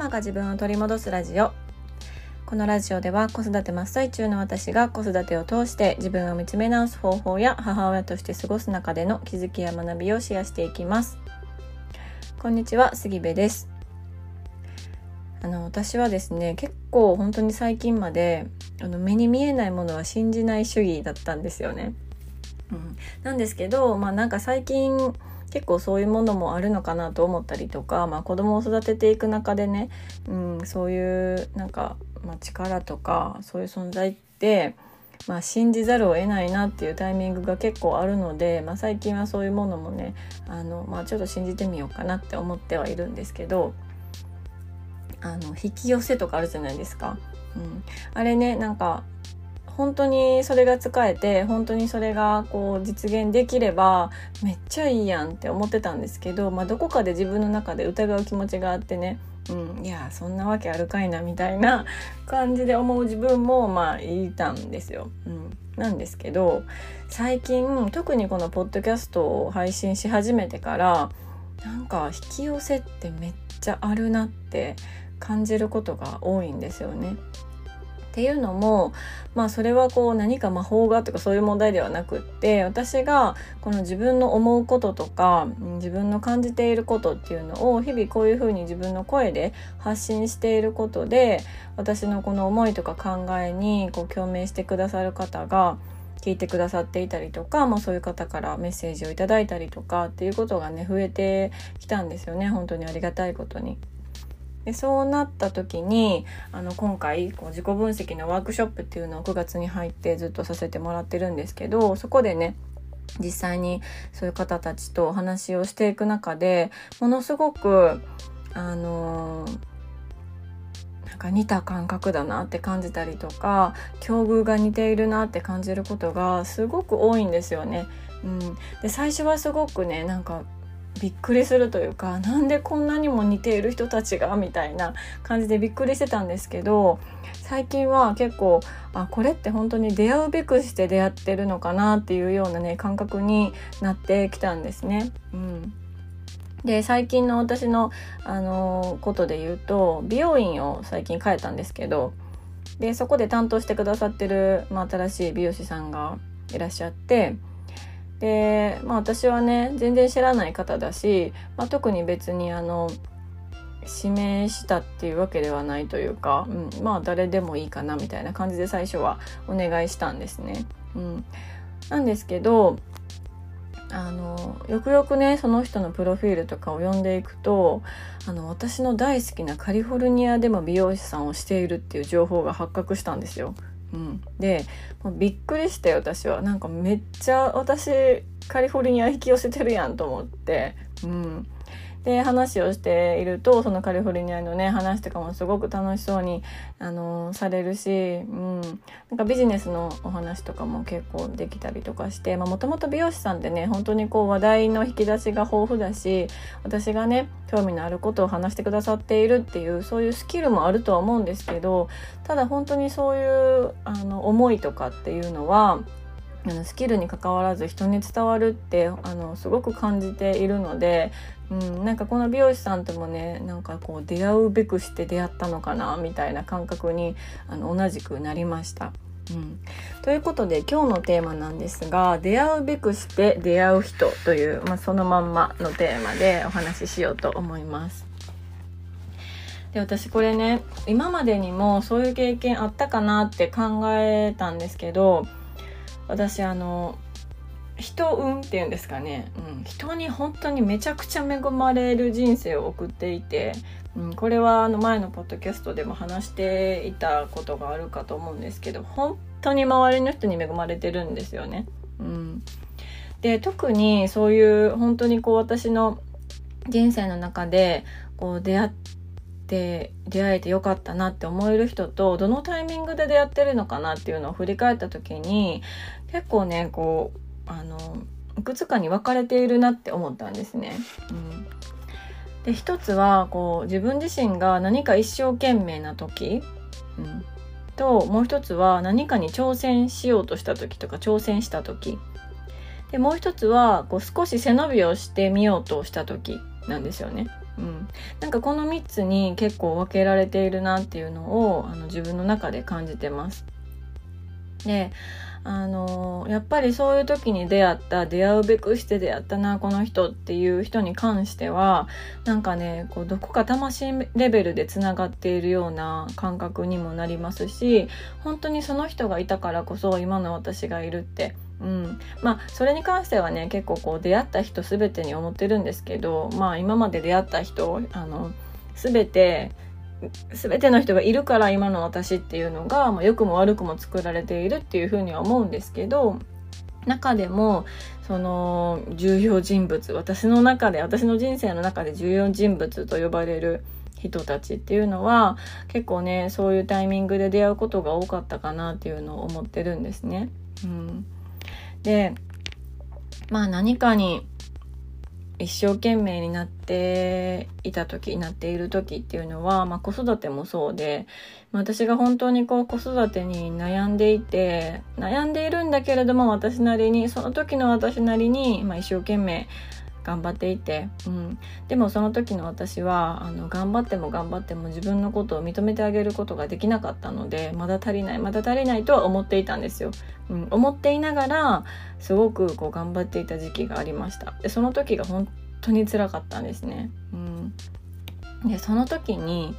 マが自分を取り戻すラジオ。このラジオでは子育て真っ最中の私が子育てを通して自分を見つめ直す方法や母親として過ごす中での気づきや学びをシェアしていきます。こんにちは杉部です。あの私はですね結構本当に最近まであの目に見えないものは信じない主義だったんですよね、うん、なんですけどまあなんか最近結構そういうものもあるのかなと思ったりとか、まあ、子供を育てていく中でね、うん、そういうなんか、まあ、力とかそういう存在って、まあ、信じざるを得ないなっていうタイミングが結構あるので、まあ、最近はそういうものもねあの、まあ、ちょっと信じてみようかなって思ってはいるんですけどあの引き寄せとかあるじゃないですか。うん、あれねなんか本当にそれが使えて本当にそれがこう実現できればめっちゃいいやんって思ってたんですけど、まあ、どこかで自分の中で疑う気持ちがあってねうん、いやそんなわけあるかいなみたいな 感じで思う自分もまあいたんですよ。うん、なんですけど最近特にこのポッドキャストを配信し始めてからなんか引き寄せってめっちゃあるなって感じることが多いんですよね。っていうのもまあそれはこう何か魔法がとかそういう問題ではなくって私がこの自分の思うこととか自分の感じていることっていうのを日々こういうふうに自分の声で発信していることで私のこの思いとか考えにこう共鳴してくださる方が聞いてくださっていたりとか、まあ、そういう方からメッセージをいただいたりとかっていうことがね増えてきたんですよね本当にありがたいことに。でそうなった時にあの今回こう自己分析のワークショップっていうのを9月に入ってずっとさせてもらってるんですけどそこでね実際にそういう方たちとお話をしていく中でものすごくあのなんか似た感覚だなって感じたりとか境遇が似ているなって感じることがすごく多いんですよね。うん、で最初はすごくねなんかびっくりするというかなんでこんなにも似ている人たちがみたいな感じでびっくりしてたんですけど最近は結構あこれって本当に出会うべくして出会ってるのかなっていうようなね感覚になってきたんですね。うんで最近の私の、あのことで言うと美容院を最近変えたんですけどでそこで担当してくださってる、まあ、新しい美容師さんがいらっしゃってでまあ私はね全然知らない方だし、まあ、特に別にあの指名したっていうわけではないというか、うん、まあ誰でもいいかなみたいな感じで最初はお願いしたんですね。うん、なんですけどあのよくよくねその人のプロフィールとかを読んでいくとあの私の大好きなカリフォルニアでも美容師さんをしているっていう情報が発覚したんですよ。うん、でもうびっくりして私は。なんかめっちゃ私カリフォルニア引き寄せてるやんと思って、うん、で話をしているとそのカリフォルニアのね話とかもすごく楽しそうに、あの、されるし、うん、なんかビジネスのお話とかも結構できたりとかしてもともと美容師さんってね本当にこう話題の引き出しが豊富だし私がね興味のあることを話してくださっているっていうそういうスキルもあるとは思うんですけどただ本当にそういうあの思いとかっていうのはあのスキルにかかわらず人に伝わるってあのすごく感じているので、うん、なんかこの美容師さんともねなんかこう出会うべくして出会ったのかなみたいな感覚にあの同じくなりました。うん、ということで今日のテーマなんですが出会うべくして出会う人という、まあ、そのまんまのテーマでお話ししようと思います。で私これね今までにもそういう経験あったかなって考えたんですけど私あの人運っていうんですかね、うん、人に本当にめちゃくちゃ恵まれる人生を送っていて、うん、これはあの前のポッドキャストでも話していたことがあるかと思うんですけど本当に周りの人に恵まれてるんですよね。うん、で特にそういう本当にこう私の人生の中でこう出会って出会えてよかったなって思える人とどのタイミングで出会ってるのかなっていうのを振り返った時に結構ねこうあのいくつかに分かれているなって思ったんですね。うん、で一つはこう自分自身が何か一生懸命な時、うん、ともう一つは何かに挑戦しようとした時とか挑戦した時でもう一つはこう少し背伸びをしてみようとした時なんですよね。うん、なんかこの3つに結構分けられているなっていうのをあの自分の中で感じてます。であのやっぱりそういう時に出会った出会うべくして出会ったなこの人っていう人に関してはなんかねこうどこか魂レベルでつながっているような感覚にもなりますし本当にその人がいたからこそ今の私がいるってうん、まあそれに関してはね結構こう出会った人全てに思ってるんですけどまあ今まで出会った人あの全て全ての人がいるから今の私っていうのが、まあ、良くも悪くも作られているっていうふうには思うんですけど中でもその重要人物私の中で私の人生の中で重要人物と呼ばれる人たちっていうのは結構ねそういうタイミングで出会うことが多かったかなっていうのを思ってるんですね。うん、でまあ何かに一生懸命になっていた時なっている時っていうのは、まあ、子育てもそうで、私が本当にこう子育てに悩んでいて悩んでいるんだけれども私なりにその時の私なりに、まあ、一生懸命頑張っていて、うん、でもその時の私はあの頑張っても頑張っても自分のことを認めてあげることができなかったのでまだ足りないまだ足りないとは思っていたんですよ。うん、思っていながらすごくこう頑張っていた時期がありました。でその時が本当につらかったんですね。うん、でその時に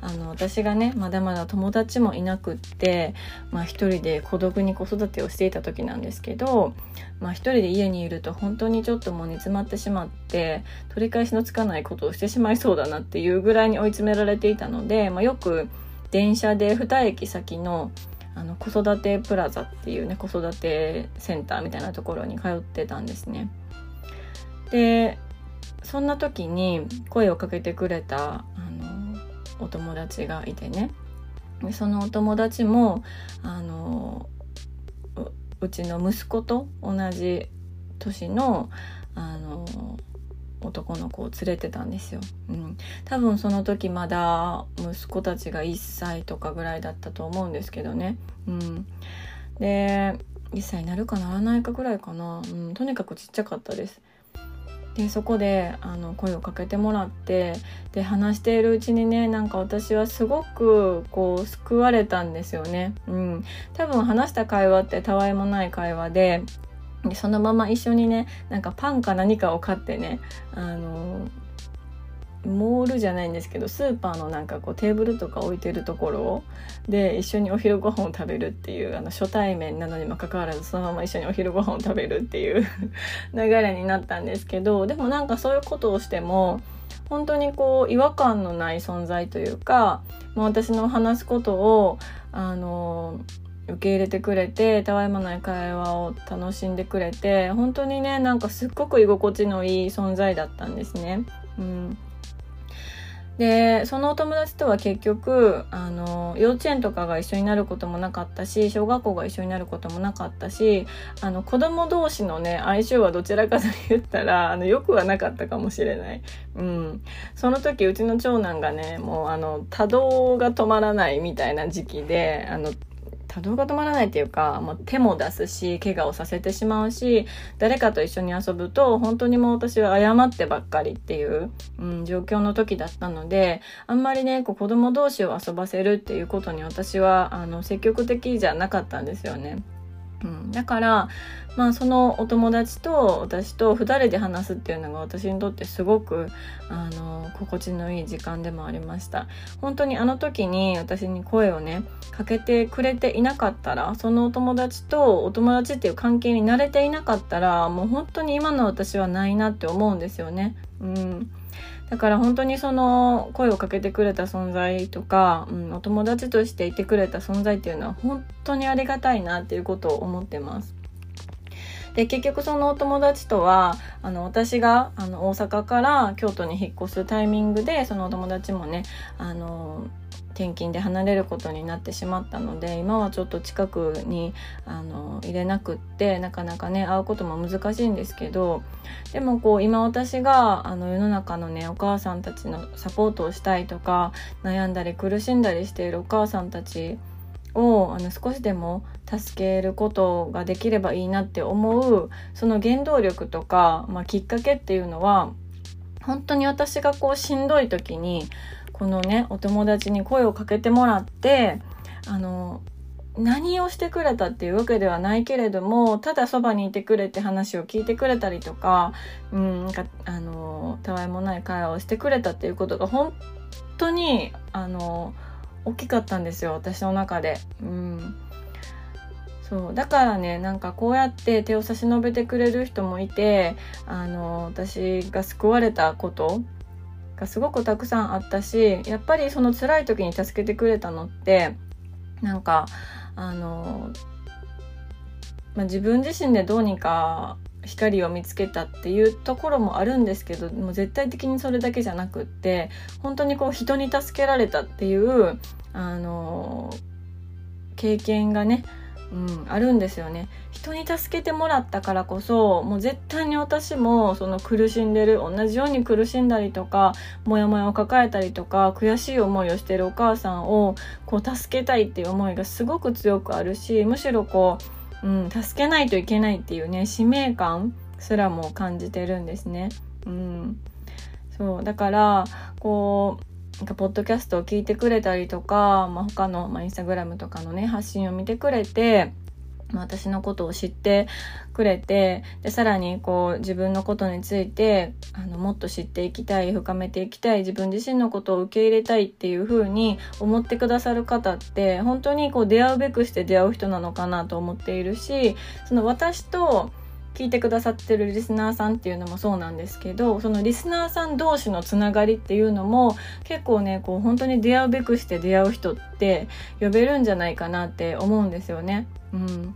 あの私がねまだまだ友達もいなくって、まあ、一人で孤独に子育てをしていた時なんですけど、まあ、一人で家にいると本当にちょっともう煮詰まってしまって取り返しのつかないことをしてしまいそうだなっていうぐらいに追い詰められていたので、まあ、よく電車で2駅先のあの子育てプラザっていうね子育てセンターみたいなところに通ってたんですね。でそんな時に声をかけてくれたあのお友達がいてね。でそのお友達もあのうちの息子と同じ年のあの男の子を連れてたんですよ、うん、多分その時まだ息子たちが1歳とかぐらいだったと思うんですけどね、うん、で1歳になるかならないかぐらいかな、うん、とにかくちっちゃかったです。でそこであの声をかけてもらってで話しているうちにねなんか私はすごくこう救われたんですよね。うん、多分話した会話ってたわいもない会話ででそのまま一緒にねなんかパンか何かを買ってねあのモールじゃないんですけどスーパーのなんかこうテーブルとか置いてるところで一緒にお昼ご飯を食べるっていうあの初対面なのにもかかわらずそのまま一緒にお昼ご飯を食べるっていう 流れになったんですけどでもなんかそういうことをしても本当にこう違和感のない存在というか私の話すことをあの受け入れてくれてたわいもない会話を楽しんでくれて本当にねなんかすっごく居心地のいい存在だったんですね。うんでそのお友達とは結局あの幼稚園とかが一緒になることもなかったし小学校が一緒になることもなかったしあの子供同士のね相性はどちらかと言ったらあのよくはなかったかもしれない、うん、その時うちの長男がねもうあの多動が止まらないみたいな時期であの多動が止まらないっていうか、まあ、手も出すし怪我をさせてしまうし誰かと一緒に遊ぶと本当にもう私は謝ってばっかりっていう、うん、状況の時だったのであんまりねこう子供同士を遊ばせるっていうことに私はあの積極的じゃなかったんですよね。うん、だからまあそのお友達と私と2人で話すっていうのが私にとってすごくあの心地のいい時間でもありました。本当にあの時に私に声をねかけてくれていなかったらそのお友達とお友達っていう関係に慣れていなかったらもう本当に今の私はないなって思うんですよね。うん。だから本当にその声をかけてくれた存在とか、うん、お友達としていてくれた存在っていうのは本当にありがたいなっていうことを思ってます。で結局そのお友達とはあの私があの大阪から京都に引っ越すタイミングでそのお友達もねあの転勤で離れることになってしまったので今はちょっと近くにあの入れなくってなかなかね会うことも難しいんですけどでもこう今私があの世の中のねお母さんたちのサポートをしたいとか悩んだり苦しんだりしているお母さんたちをあの少しでも助けることができればいいなって思うその原動力とか、まあ、きっかけっていうのは本当に私がこうしんどい時にこのねお友達に声をかけてもらってあの何をしてくれたっていうわけではないけれどもただそばにいてくれて話を聞いてくれたりとかうんあのたわいもない会話をしてくれたっていうことが本当にあの大きかったんですよ私の中で。うんそうだからねなんかこうやって手を差し伸べてくれる人もいてあの私が救われたことがすごくたくさんあったしやっぱりその辛い時に助けてくれたのってなんかあの、まあ、自分自身でどうにか光を見つけたっていうところもあるんですけどもう絶対的にそれだけじゃなくって本当にこう人に助けられたっていうあの経験がねうん、あるんですよね人に助けてもらったからこそもう絶対に私もその苦しんでる同じように苦しんだりとかモヤモヤを抱えたりとか悔しい思いをしてるお母さんをこう助けたいっていう思いがすごく強くあるしむしろこう、うん、助けないといけないっていうね使命感すらも感じてるんですね。うん、そうだからこうなんかポッドキャストを聞いてくれたりとか、まあ、他の、まあ、インスタグラムとかのね発信を見てくれて、まあ、私のことを知ってくれてでさらにこう自分のことについてあのもっと知っていきたい深めていきたい自分自身のことを受け入れたいっていう風に思ってくださる方って本当にこう出会うべくして出会う人なのかなと思っているしその私と聞いてくださってるリスナーさんっていうのもそうなんですけどそのリスナーさん同士のつながりっていうのも結構ねこう本当に出会うべくして出会う人って呼べるんじゃないかなって思うんですよね。うん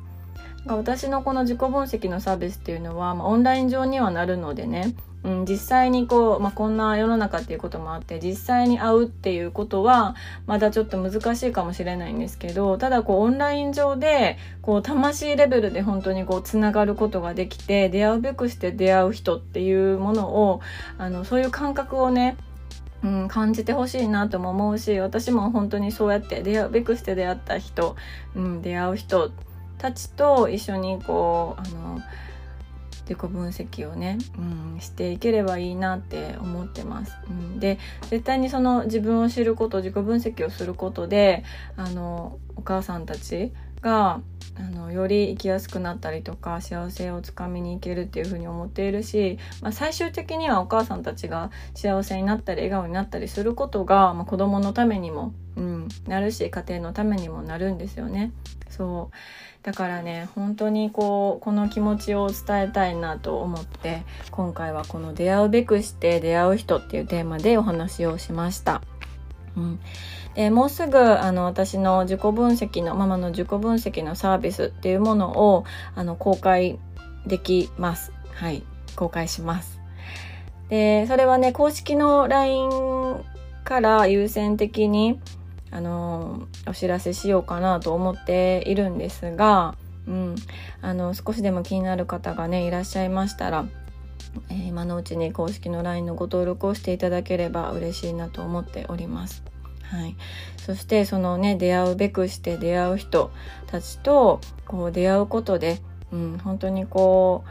私のこの自己分析のサービスっていうのは、まあ、オンライン上にはなるのでねうん、実際にこう、まあ、こんな世の中っていうこともあって実際に会うっていうことはまだちょっと難しいかもしれないんですけどただこうオンライン上でこう魂レベルで本当につながることができて出会うべくして出会う人っていうものをあのそういう感覚をねうん、感じてほしいなとも思うし私も本当にそうやって出会うべくして出会った人、うん、出会う人たちと一緒にこうあの自己分析をね、うん、していければいいなって思ってます。うん、で絶対にその自分を知ること自己分析をすることであのお母さんたちがあのより生きやすくなったりとか幸せをつかみにいけるっていうふうに思っているし、まあ、最終的にはお母さんたちが幸せになったり笑顔になったりすることが、まあ、子供のためにも、うん、なるし家庭のためにもなるんですよね。そうだからね本当にこうこの気持ちを伝えたいなと思って今回はこの「出会うべくして出会う人」っていうテーマでお話をしました。うんでもうすぐあの私の自己分析のママの自己分析のサービスっていうものをあの公開できます。はい、公開します。で、それはね、公式の LINE から優先的にあのお知らせしようかなと思っているんですが、うん、あの少しでも気になる方がねいらっしゃいましたら、えー、今のうちに公式の LINE のご登録をしていただければ嬉しいなと思っております。はい、そしてそのね出会うべくして出会う人たちとこう出会うことで、うん、本当にこ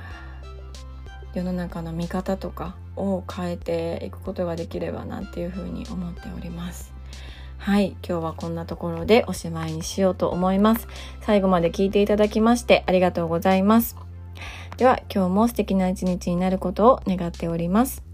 う世の中の見方とかを変えていくことができればなっていうふうに思っております。はい、今日はこんなところでおしまいにしようと思います。最後まで聞いていただきましてありがとうございます。では今日も素敵な一日になることを願っております。